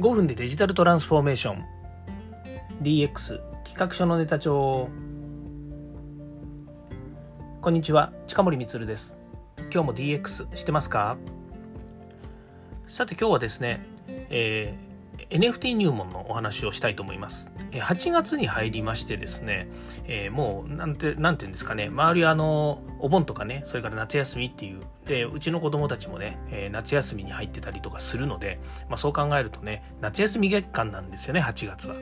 5分でデジタルトランスフォーメーション。DX 企画書のネタ帳。こんにちは近森光です。今日も DX してますか？さて今日はですね、えー NFT 入門のお話をしたいと思います。8月に入りましてですね、えー、もう、なんて、なんていうんですかね、周りあの、お盆とかね、それから夏休みっていう、で、うちの子供たちもね、えー、夏休みに入ってたりとかするので、まあそう考えるとね、夏休み月間なんですよね、8月は。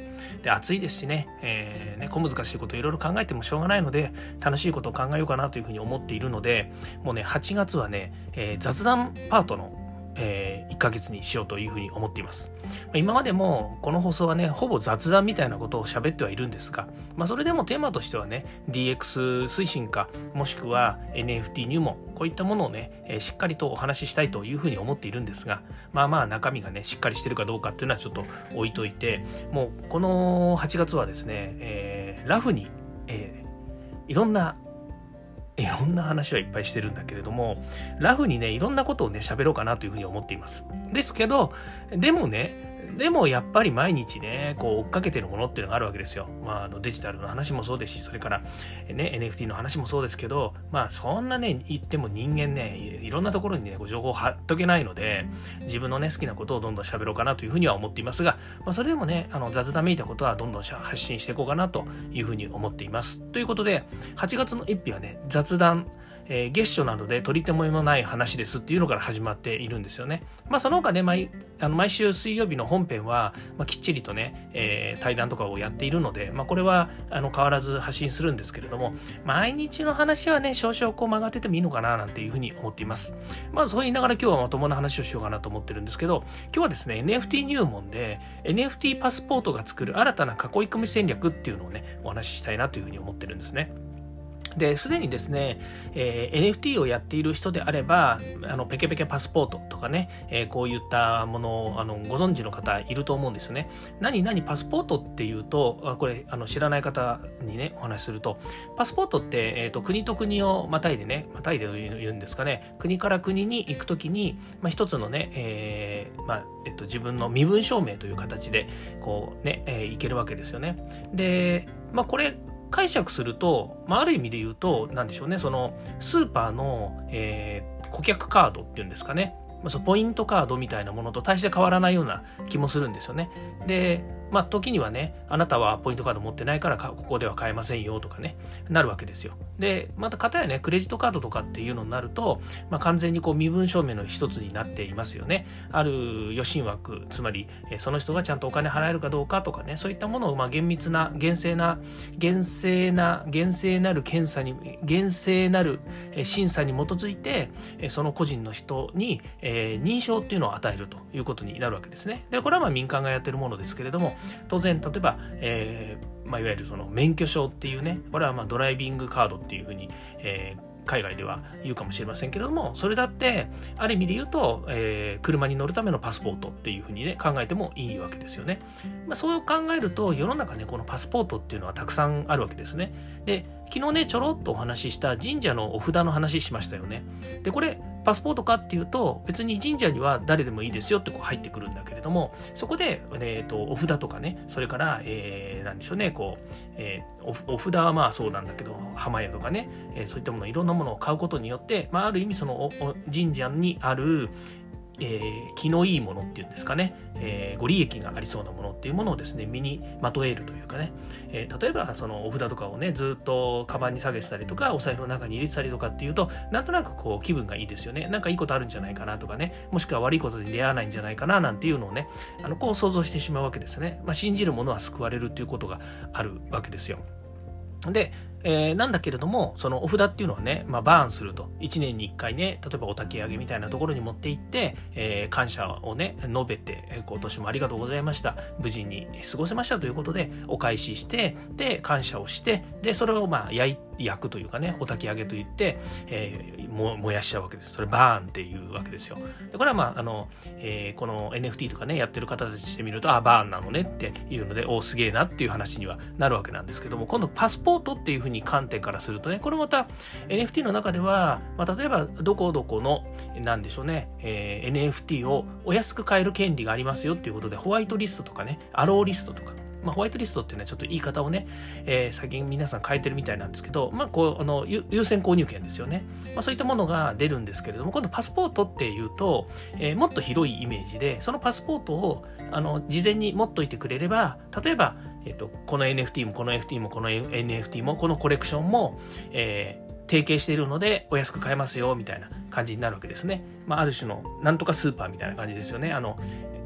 で、暑いですしね、えー、ね、小難しいこといろいろ考えてもしょうがないので、楽しいことを考えようかなというふうに思っているので、もうね、8月はね、えー、雑談パートのえー、1ヶ月にしようというふうに思っています。ま今までもこの放送はね、ほぼ雑談みたいなことを喋ってはいるんですが、まあ、それでもテーマとしてはね、DX 推進か、もしくは NFT 入門、こういったものをね、えー、しっかりとお話ししたいというふうに思っているんですが、まあまあ中身がね、しっかりしてるかどうかっていうのはちょっと置いといて、もうこの8月はですね、えー、ラフに、えー、いろんないろんな話はいっぱいしてるんだけれども、ラフにね、いろんなことをね、喋ろうかなというふうに思っています。ですけど、でもね、でもやっぱり毎日ね、こう追っかけてるものっていうのがあるわけですよ。まあ、あのデジタルの話もそうですし、それからね、NFT の話もそうですけど、まあそんなね、言っても人間ね、いろんなところにね、ご情報を貼っとけないので、自分のね、好きなことをどんどん喋ろうかなというふうには思っていますが、まあそれでもね、あの雑談めいたことはどんどん発信していこうかなというふうに思っています。ということで、8月の1日はね、雑談、えー、月初などで取り手もない話ですっていうのから始まっているんですよね。まあその他ね、毎あの毎週水曜日の本編は、まあ、きっちりとね、えー、対談とかをやっているので、まあこれはあの変わらず発信するんですけれども、毎日の話はね、少々こう曲がっててもいいのかななんていうふうに思っています。まずそう言いながら今日はまともな話をしようかなと思ってるんですけど、今日はですね、NFT 入門で NFT パスポートが作る新たな囲い込み戦略っていうのをね、お話ししたいなというふうに思ってるんですね。で、すでにですね、えー、NFT をやっている人であれば、あの、ペケペケパスポートとかね、えー、こういったものを、あの、ご存知の方いると思うんですよね。何、何、パスポートっていうと、あこれ、あの、知らない方にね、お話しすると、パスポートって、えっ、ー、と、国と国をまたいでね、またいで言うんですかね、国から国に行くときに、まあ、一つのね、えー、まあ、えっと、自分の身分証明という形で、こうね、えー、行けるわけですよね。で、まあ、これ、解釈すると、まあ、ある意味で言うと、なんでしょうね、その、スーパーの、えー、顧客カードっていうんですかね。まあ、そのポイントカードみたいなものと大して変わらないような気もするんですよね。で、まあ、時にはね、あなたはポイントカード持ってないからここでは買えませんよとかね、なるわけですよ。で、また方やね、クレジットカードとかっていうのになると、まあ、完全にこう身分証明の一つになっていますよね。ある予診枠、つまり、その人がちゃんとお金払えるかどうかとかね、そういったものをまあ厳密な、厳正な、厳正な、厳正なる検査に、厳正なる審査に基づいて、その個人の人に、認証っていうのを与えるということになるわけですね。で、これはまあ民間がやってるものですけれども、当然例えば、えーまあ、いわゆるその免許証っていうねこれはまあドライビングカードっていうふうに、えー、海外では言うかもしれませんけれどもそれだってある意味で言うと、えー、車に乗るためのパスポートっていうふうにね考えてもいいわけですよね、まあ、そう考えると世の中ねこのパスポートっていうのはたくさんあるわけですね。で昨日ねちょろっとお話しした神社のお札の話しましたよね。でこれパスポートかっていうと別に神社には誰でもいいですよってこう入ってくるんだけれどもそこで、えーと、お札とかねそれから、えー、なんでしょうねこう、えー、お札はまあそうなんだけど浜屋とかね、えー、そういったものいろんなものを買うことによって、まあ、ある意味その神社にある、えー、気のいいものっていうんですかね、えー、ご利益がありそうなものっていうものをですね、身にまとえるというかね、えー、例えばそのお札とかをね、ずっとカバンに下げてたりとか、お財布の中に入れてたりとかっていうと、なんとなくこう気分がいいですよね。なんかいいことあるんじゃないかなとかね、もしくは悪いことに出会わないんじゃないかななんていうのをね、あのこう想像してしまうわけですね。まあ、信じるものは救われるっていうことがあるわけですよ。で、えー、なんだけれども、そのお札っていうのはね、まあ、バーンすると。1年に1回ね、例えばお焚き上げみたいなところに持って行って、えー、感謝をね、述べて、今年もありがとうございました。無事に過ごせましたということで、お返しして、で、感謝をして、で、それをまあ、焼焼くというかね、お焚き上げといって、えー、も燃やしちゃうわけです。それバーンっていうわけですよ。でこれはまあ、あの、えー、この NFT とかね、やってる方たちしてみると、あ、バーンなのねっていうので、おすげえなっていう話にはなるわけなんですけども、今度パスポートっていうふうにふうに観点からするとね、これまた NFT の中では、まあ、例えばどこどこの、なんでしょうね、えー、NFT をお安く買える権利がありますよっていうことで、ホワイトリストとかね、アローリストとか、まあ、ホワイトリストっていうのはちょっと言い方をね、えー、最近皆さん変えてるみたいなんですけど、まあ、こうあの優先購入権ですよね、まあ、そういったものが出るんですけれども今度パスポートっていうと、えー、もっと広いイメージでそのパスポートをあの事前に持っといてくれれば例えば、えーと、この NFT もこの FT もこの NFT もこのコレクションも、えー提携しているのでお安く買えますよみたいな感じになるわけですね。まあ、ある種のなんとかスーパーみたいな感じですよね。あの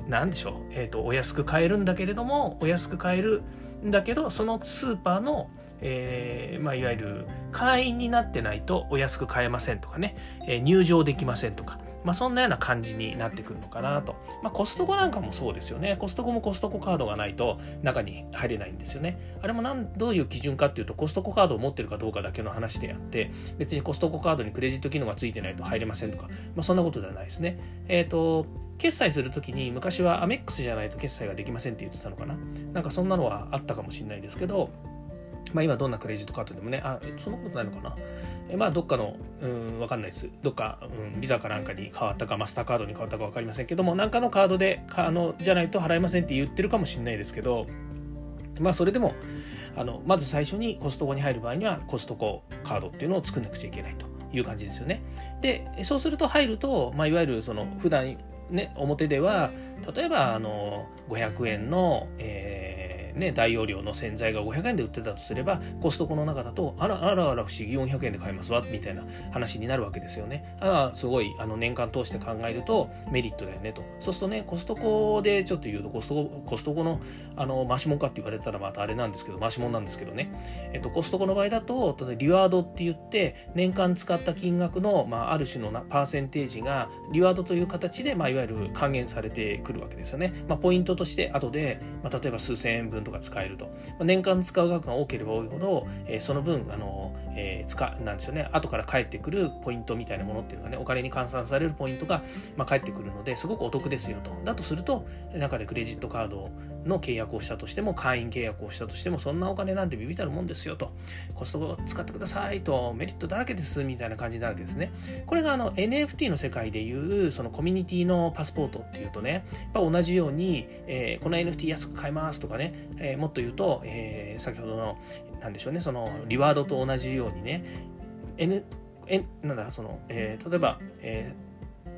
何でしょう、えーと、お安く買えるんだけれどもお安く買えるんだけどそのスーパーの、えーまあ、いわゆる会員になってないとお安く買えませんとかね、えー、入場できませんとか、まあ、そんなような感じになってくるのかなと、まあ、コストコなんかもそうですよね。コストコもコストコカードがないと中に入れないんですよね。あれもなんどういう基準かっていうとコストコカードを持ってるかどうかだけの話であって別にコストコカードにクレジット機能がついてないと入れませんとか、まあ、そんなことではないですね。えっ、ー、と決済するときに昔はアメックスじゃないと決済ができませんって言ってたのかな？なんかそんなのはあったかもしれないですけどまあ今どんなクレジットカードでもね、あ、そんなことないのかな？えまあどっかの、うん、わかんないです。どっか、うん、ビザかなんかに変わったか、マスターカードに変わったかわかりませんけども、なんかのカードで、あの、じゃないと払えませんって言ってるかもしれないですけど、まあそれでも、あの、まず最初にコストコに入る場合には、コストコカードっていうのを作んなくちゃいけないという感じですよね。で、そうすると入ると、まあいわゆるその、普段ね、表では、例えば、あの、500円の、えーね、大容量の洗剤が500円で売ってたとすればコストコの中だとあらあらあら不思議400円で買えますわみたいな話になるわけですよね。あらすごいあの年間通して考えるとメリットだよねと。そうするとねコストコでちょっと言うとコストココストコのあのマシモンかって言われたらまたあれなんですけどマシモンなんですけどね、えっと、コストコの場合だと例えばリワードって言って年間使った金額の、まあ、ある種のなパーセンテージがリワードという形で、まあ、いわゆる還元されてくるわけですよね。まあ、ポイントとして後で、まあ、例えば数千円分とか使えると。年間使う額が多ければ多いほど、えー、その分あの、えー、使なんですよね後から返ってくるポイントみたいなものっていうのがねお金に換算されるポイントが、まあ、返ってくるのですごくお得ですよと。だとすると中でクレジットカードの契約をしたとしても会員契約をしたとしてもそんなお金なんてビビたるもんですよと。コストコ使ってくださいと。メリットだらけですみたいな感じになるわけですね。これがあの NFT の世界でいうそのコミュニティのパスポートっていうとねやっぱ同じように、えー、この NFT 安く買えますとかね、えー、もっと言うと、えー、先ほどのなんでしょうねそのリワードと同じようにね N えなんだその、えー、例えば、えー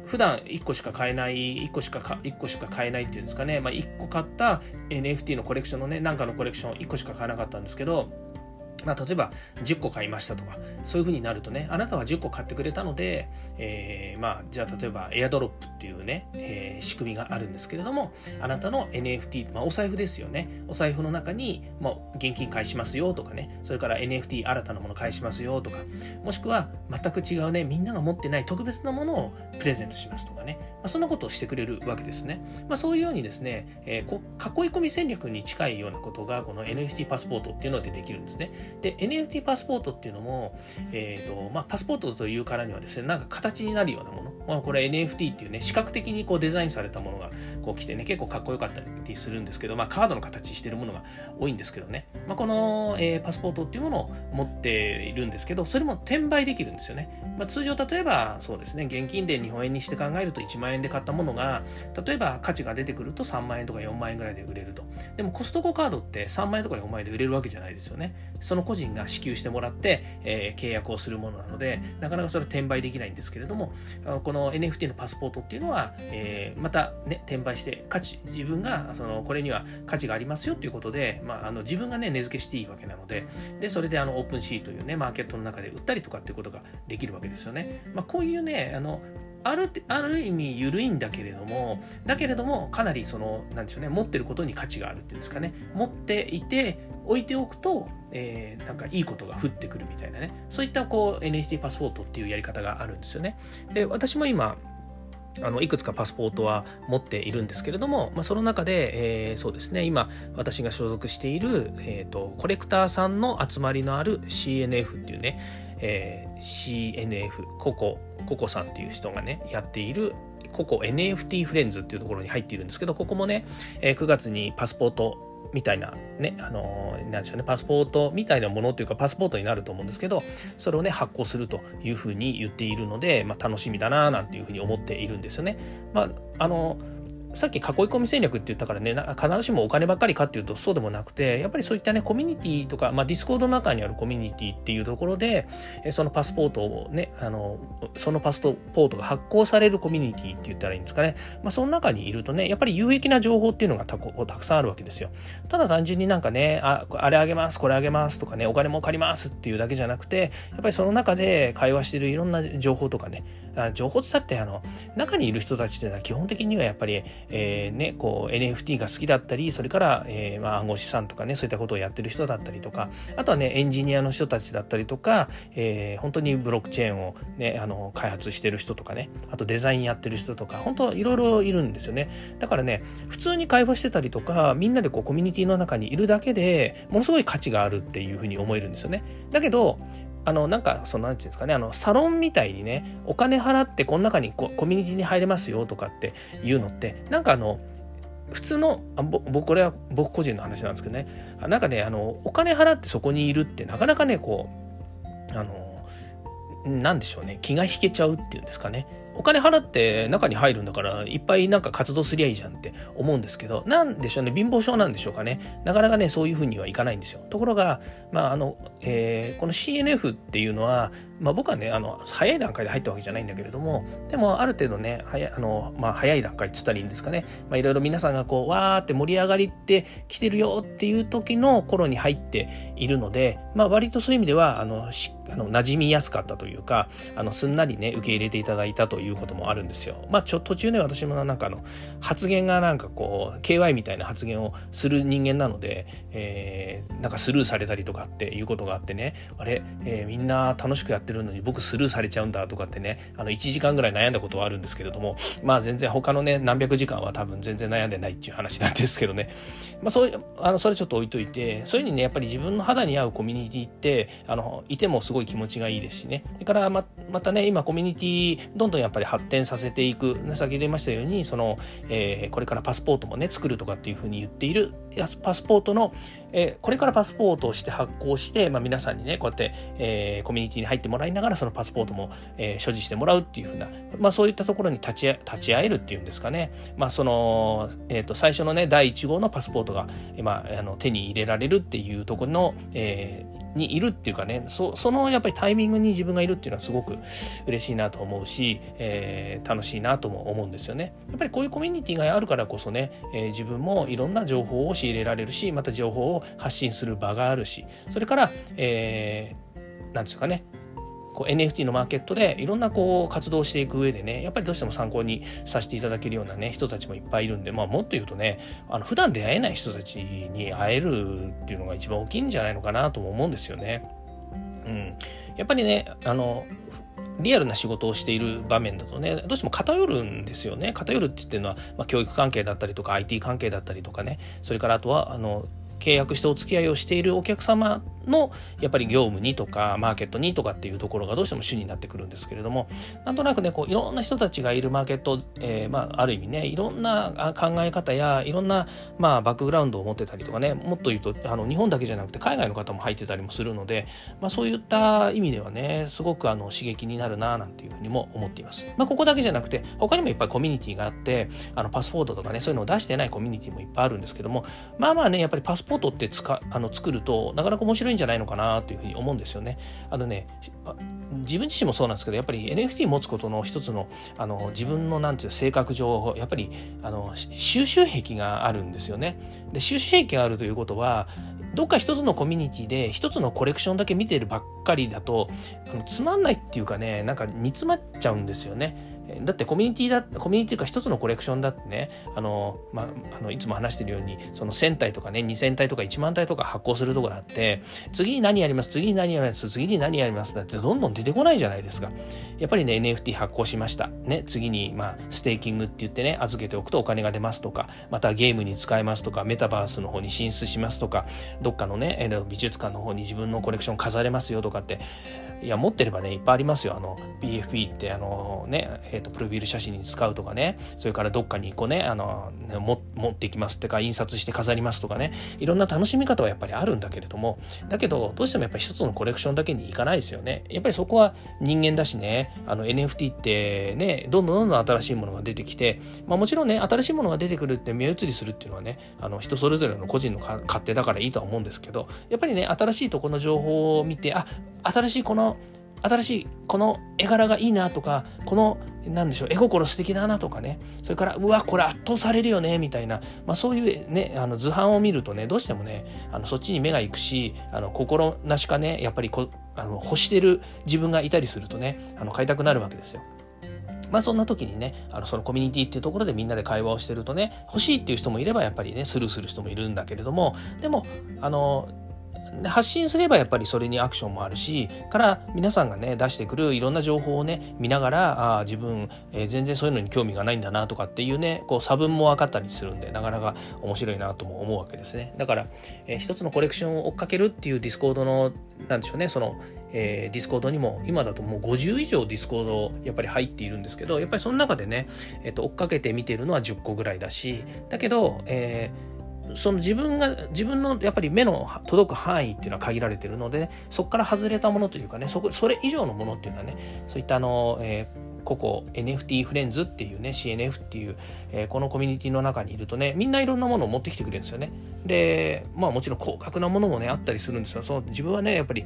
普段1個しか買えない1個しかか1個しか買えないっていうんですかね、まあ、1個買った NFT のコレクションのねなんかのコレクション1個しか買えなかったんですけどまあ、例えば10個買いましたとか、そういうふうになるとね、あなたは10個買ってくれたので、えー、まあ、じゃあ例えばエアドロップっていうね、えー、仕組みがあるんですけれども、あなたの NFT、まあ、お財布ですよね。お財布の中に、まあ、現金返しますよとかね、それから NFT 新たなもの返しますよとか、もしくは全く違うね、みんなが持ってない特別なものをプレゼントしますとかね、まあ、そんなことをしてくれるわけですね。まあ、そういうようにですね、えー、囲い込み戦略に近いようなことが、この NFT パスポートっていうのでできるんですね。で、NFT パスポートっていうのも、え、ー、と、まあ、パスポートというからにはですね、なんか形になるようなもの。まあ、これ NFT っていうね、視覚的にこうデザインされたものがこう来てね、結構かっこよかったりするんですけど、まあ、カードの形してるものが多いんですけどね、まあ、この、えー、パスポートっていうものを持っているんですけど、それも転売できるんですよね。まあ、通常、例えば、そうですね、現金で日本円にして考えると1万円で買ったものが、例えば価値が出てくると3万円とか4万円ぐらいで売れると。でもコストコカードって3万円とか4万円で売れるわけじゃないですよね。その個人が支給してもらって、えー、契約をするものなので、なかなかそれは転売できないんですけれども、この NFT のパスポートっていうのは、えー、またね、転売して価値、自分がそのこれには価値がありますよということで、まあ、あの自分がね、値付けしていいわけなので、で、それであのオープンシーというね、マーケットの中で売ったりとかっていうことができるわけですよね。まあ、こういうね、あの、あるある意味緩いんだけれどもだけれどもかなりそのなんでしょうね持ってることに価値があるっていうんですかね。持っていて置いておくと、えー、なんかいいことが降ってくるみたいなね。そういったこう NFT パスポートっていうやり方があるんですよね。で私も今あのいくつかパスポートは持っているんですけれども、まあ、その中で、えー、そうですね今私が所属している、えーと、コレクターさんの集まりのある CNF っていうね、えー、CNF ココココさんっていう人がねやっているココ NFT フレンズっていうところに入っているんですけどここもね、えー、9月にパスポートみたいなねあのなんでしょうねパスポートみたいなものというかパスポートになると思うんですけどそれをね発行するというふうに言っているので、まあ、楽しみだななんていうふうに思っているんですよね。まああのさっき囲い込み戦略って言ったからね、必ずしもお金ばっかりかっていうとそうでもなくて、やっぱりそういったね、コミュニティとか、まあ、ディスコードの中にあるコミュニティっていうところで、そのパスポートをね、あの、そのパスポートが発行されるコミュニティって言ったらいいんですかね。まあ、その中にいるとね、やっぱり有益な情報っていうのがたたくさんあるわけですよ。ただ単純になんかね、あ、あれあげます、これあげますとかね、お金も借りますっていうだけじゃなくて、やっぱりその中で会話してるいろんな情報とかね、情報って言ったってあの中にいる人たちっていうのは基本的にはやっぱり、えー、ね、こう NFT が好きだったりそれから、えー、まあ、暗号資産とかねそういったことをやってる人だったりとかあとはねエンジニアの人たちだったりとか、えー、本当にブロックチェーンを、ね、あの開発してる人とかねあとデザインやってる人とか本当いろいろいるんですよね。だからね普通に会話してたりとかみんなでこうコミュニティの中にいるだけでものすごい価値があるっていうふうに思えるんですよね。だけどあのなんかその何て言うんですかねあのサロンみたいにねお金払ってこの中にコミュニティに入れますよとかっていうのってなんかあの普通のあ僕これは僕個人の話なんですけどね。なんかねあのお金払ってそこにいるってなかなかねこうあの何でしょうね気が引けちゃうっていうんですかね。お金払って中に入るんだからいっぱいなんか活動すりゃいいじゃんって思うんですけどなんでしょうね貧乏症なんでしょうかね。なかなかねそういうふうにはいかないんですよ。ところがまああの、えー、この CNF っていうのはまあ僕はねあの早い段階で入ったわけじゃないんだけれどもでもある程度ね早あの、まあ、早い段階って言ったらいいんですかね。まあいろいろ皆さんがこうわーって盛り上がりってきてるよっていう時の頃に入っているのでまあ割とそういう意味ではあのしあの馴染みやすかったというかあのすんなりね受け入れていただいたといういうこともあるんですよ。まあちょ途中ね私もなんかあの発言がなんかこう KY みたいな発言をする人間なので、えー、なんかスルーされたりとかっていうことがあってね。あれ、えー、みんな楽しくやってるのに僕スルーされちゃうんだとかってね。あの1時間ぐらい悩んだことはあるんですけれどもまあ全然他のね何百時間は多分全然悩んでないっていう話なんですけどね。まあそういうあのそれちょっと置いといてそういうふうにねやっぱり自分の肌に合うコミュニティってあのいてもすごい気持ちがいいですしね。それからままたね今コミュニティどんどんやっぱぱり発展させていく。先ほど言いましたようにその、えー、これからパスポートもね作るとかっていうふうに言っている。パスポートの、え、これからパスポートをして発行して、まあ、皆さんにねこうやって、え、コミュニティに入ってもらいながらそのパスポートも、え、所持してもらうっていうふうな、まあ、そういったところに立ち立ち会えるっていうんですかね、まあそのえー、と最初のね第1号のパスポートが、まあ、あの手に入れられるっていうところの、えー、にいるっていうかねそそのやっぱりタイミングに自分がいるっていうのはすごく嬉しいなと思うし、えー、楽しいなとも思うんですよね。やっぱりこういうコミュニティがあるからこそね、えー、自分もいろんな情報を仕入れられるしまた情報を発信する場があるしそれから、えー、なんですかねこう NFT のマーケットでいろんなこう活動していく上でねやっぱりどうしても参考にさせていただけるようなね人たちもいっぱいいるんで、まあ、もっと言うとねあの普段出会えない人たちに会えるっていうのが一番大きいんじゃないのかなとも思うんですよね。うん、やっぱりねあのリアルな仕事をしている場面だとねどうしても偏るんですよね。偏るって言ってるのは、まあ、教育関係だったりとか IT 関係だったりとかね。それからあとはあの契約してお付き合いをしているお客様のやっぱり業務にとかマーケットにとかっていうところがどうしても主になってくるんですけれどもなんとなくねこういろんな人たちがいるマーケット、えー、まあ、ある意味ねいろんな考え方やいろんな、まあ、バックグラウンドを持ってたりとかねもっと言うとあの日本だけじゃなくて海外の方も入ってたりもするので、まあ、そういった意味ではねすごくあの刺激になるななんていうふうにも思っています。まあ、ここだけじゃなくて他にもいっぱいコミュニティがあってあのパスポートとかねそういうのを出してないコミュニティもいっぱいあるんですけどもまあまあねやっぱりパスポートって使あの作るとなかなか面白いんじゃないのかなというふうに思うんですよね。あのね自分自身もそうなんですけどやっぱり NFT 持つことの一つのあの自分のなんていう性格上やっぱりあの収集癖があるんですよね。で収集癖があるということはどっか一つのコミュニティで一つのコレクションだけ見てるばっかりだとあのつまんないっていうかねなんか煮詰まっちゃうんですよね。だってコミュニティだ、コミュニティか一つのコレクションだってね、あの、まあ、あの、いつも話してるように、その1000体とかね、2000体とか1万体とか発行するとこだって、次に何やります、次に何やります、次に何やりますだってどんどん出てこないじゃないですか。やっぱりね、NFT 発行しました。ね、次に、まあ、ステーキングって言ってね、預けておくとお金が出ますとか、またゲームに使えますとか、メタバースの方に進出しますとか、どっかのね、美術館の方に自分のコレクション飾れますよとかって、いや、持ってればね、いっぱいありますよ。あの、PFP って、あのね、えーと、プロフィール写真に使うとかね。それからどっかにこうねあの持っていきますってか印刷して飾りますとかね。いろんな楽しみ方はやっぱりあるんだけれども。だけどどうしてもやっぱり一つのコレクションだけにいかないですよね。やっぱりそこは人間だしね。あの NFT ってねどんどんどんどん新しいものが出てきて、まあ、もちろんね新しいものが出てくるって目移りするっていうのはねあの人それぞれの個人の勝手だからいいとは思うんですけど。やっぱりね新しいとこの情報を見てあ新しいこの新しいこの絵柄がいいなとかこのなんでしょう絵心素敵だなとかねそれからうわこれ圧倒されるよねみたいな、まあ、そういうねあの図版を見るとねどうしてもねあのそっちに目が行くしあの心なしかねやっぱりこあの欲してる自分がいたりするとねあの買いたくなるわけですよ。まあそんな時にね、あのそのコミュニティっていうところでみんなで会話をしてるとね、欲しいっていう人もいればやっぱりね、スルーする人もいるんだけれども、でも、あの、発信すればやっぱりそれにアクションもあるしから皆さんがね出してくるいろんな情報をね見ながらあ自分、えー、全然そういうのに興味がないんだなとかっていうねこう差分も分かったりするんでなかなか面白いなとも思うわけですね。だから、えー、一つのコレクションを追っかけるっていうディスコードのなんでしょうねそのえー、ディスコードにも今だともう50以上ディスコードやっぱり入っているんですけどやっぱりその中でね、えー、と追っかけて見てるのは10個ぐらいだしだけど、えーその自分が自分のやっぱり目の届く範囲っていうのは限られてるので、ね、そこから外れたものというかねそこそれ以上のものっていうのはねそういったあの、えー、ここ NFT フレンズっていうね CNF っていう、えー、このコミュニティの中にいるとねみんないろんなものを持ってきてくれるんですよね。でまあもちろん高額なものもねあったりするんですよ。その自分はねやっぱり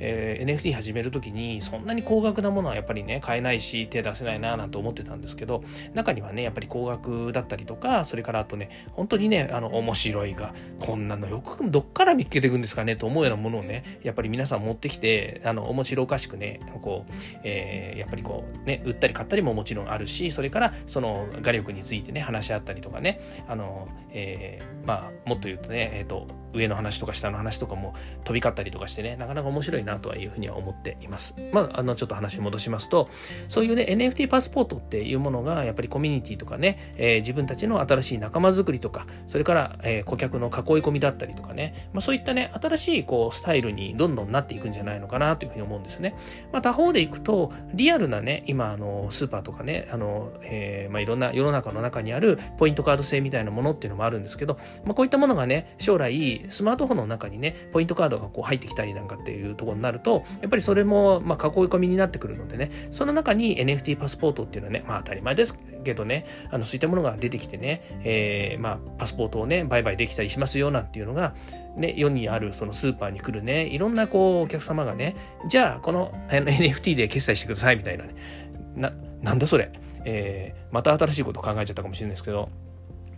えー、NFT 始める時にそんなに高額なものはやっぱりね買えないし手出せないななんて思ってたんですけど中にはねやっぱり高額だったりとかそれからあとね本当にねあの面白いがこんなのよくどっから見つけていくんですかねと思うようなものをねやっぱり皆さん持ってきてあの面白おかしくねこう、えー、やっぱりこうね売ったり買ったりももちろんあるしそれからその画力についてね話し合ったりとかねあの、えー、まあもっと言うとねえっ、と上の話とか下の話とかも飛び交ったりとかしてねなかなか面白いなとはいうふうには思っています。まああのちょっと話戻しますとそういうね NFT パスポートっていうものがやっぱりコミュニティとかね、えー、自分たちの新しい仲間づくりとかそれから、えー、顧客の囲い込みだったりとかね、まあ、そういったね新しいこうスタイルにどんどんなっていくんじゃないのかなというふうに思うんですね、まあ、他方でいくとリアルなね今あのスーパーとかねあの、えーまあ、いろんな世の中の中にあるポイントカード制みたいなものっていうのもあるんですけど、まあ、こういったものがね将来スマートフォンの中にねポイントカードがこう入ってきたりなんかっていうところになるとやっぱりそれもまあ囲い込みになってくるのでねその中に NFT パスポートっていうのはねまあ当たり前ですけどねあのそういったものが出てきてね、えー、まあパスポートをね売買できたりしますよなんていうのがね、世にあるそのスーパーに来るねいろんなこうお客様がねじゃあこの NFT で決済してくださいみたいなねななんだそれ、えー、また新しいこと考えちゃったかもしれないですけど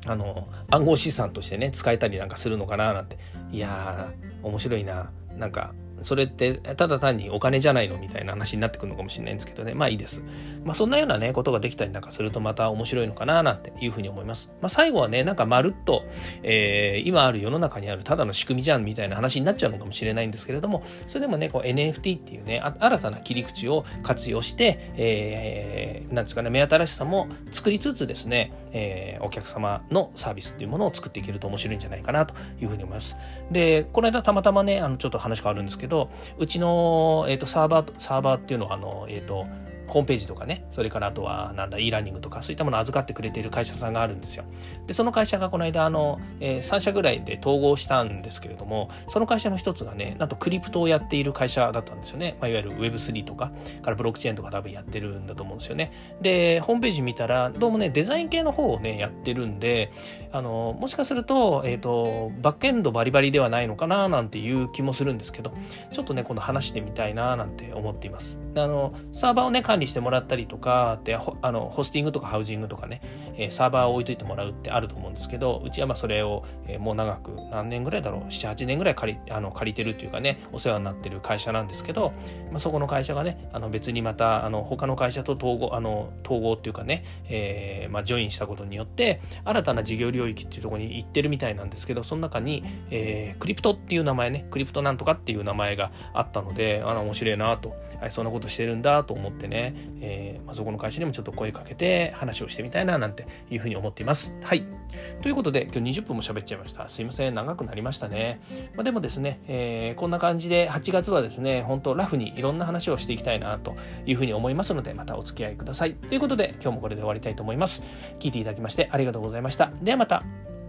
あの暗号資産としてね使えたりなんかするのかななんて。いやー面白いな。なんかそれってただ単にお金じゃないのみたいな話になってくるのかもしれないんですけどね。まあいいです。まあそんなようなね、ことができたりなんかするとまた面白いのかななんていうふうに思います。まあ最後はね、なんかまるっと、えー、今ある世の中にあるただの仕組みじゃんみたいな話になっちゃうのかもしれないんですけれども、それでもね、こう NFT っていうね、新たな切り口を活用して、えー、なんですかね、目新しさも作りつつですね、えー、お客様のサービスっていうものを作っていけると面白いんじゃないかなというふうに思います。で、この間たまたまね、あのちょっと話変わるんですけど、うちの、えーと、サーバーサーバーっていうのはあの、えーとホームページとかね、それからあとは、なんだ、e ラーニングとか、そういったものを預かってくれている会社さんがあるんですよ。で、その会社がこの間、あの、えー、3社ぐらいで統合したんですけれども、その会社の一つがね、なんとクリプトをやっている会社だったんですよね。まあ、いわゆる Web3 とか、からブロックチェーンとか多分やってるんだと思うんですよね。で、ホームページ見たら、どうもね、デザイン系の方をね、やってるんで、あの、もしかすると、えっ、ー、と、バックエンドバリバリではないのかな、なんていう気もするんですけど、ちょっとね、今度話してみたいな、なんて思っています。あの、サーバーをね、管理してもらったりとかってあのホスティングとかハウジングとかね、え、サーバーを置いといてもらうってあると思うんですけどうちはまあそれを、え、もう長く何年ぐらいだろう78年ぐらい借りあの借りてるっていうかねお世話になってる会社なんですけど、まあ、そこの会社がねあの別にまたあの他の会社と統合あの統合っていうかね、えーまあ、ジョインしたことによって新たな事業領域っていうところに行ってるみたいなんですけどその中に、えー、クリプトっていう名前ねクリプトなんとかっていう名前があったのであの面白いなとそんなことしてるんだと思ってねえー、まあ、そこの会社にもちょっと声かけて話をしてみたいななんていうふうに思っています。はい。ということで、今日20分も喋っちゃいました。すいません、長くなりましたね。まあ、でもですね、えー、こんな感じで8月はですね、本当ラフにいろんな話をしていきたいなというふうに思いますので、またお付き合いください。ということで、今日もこれで終わりたいと思います。聞いていただきましてありがとうございました。ではまた。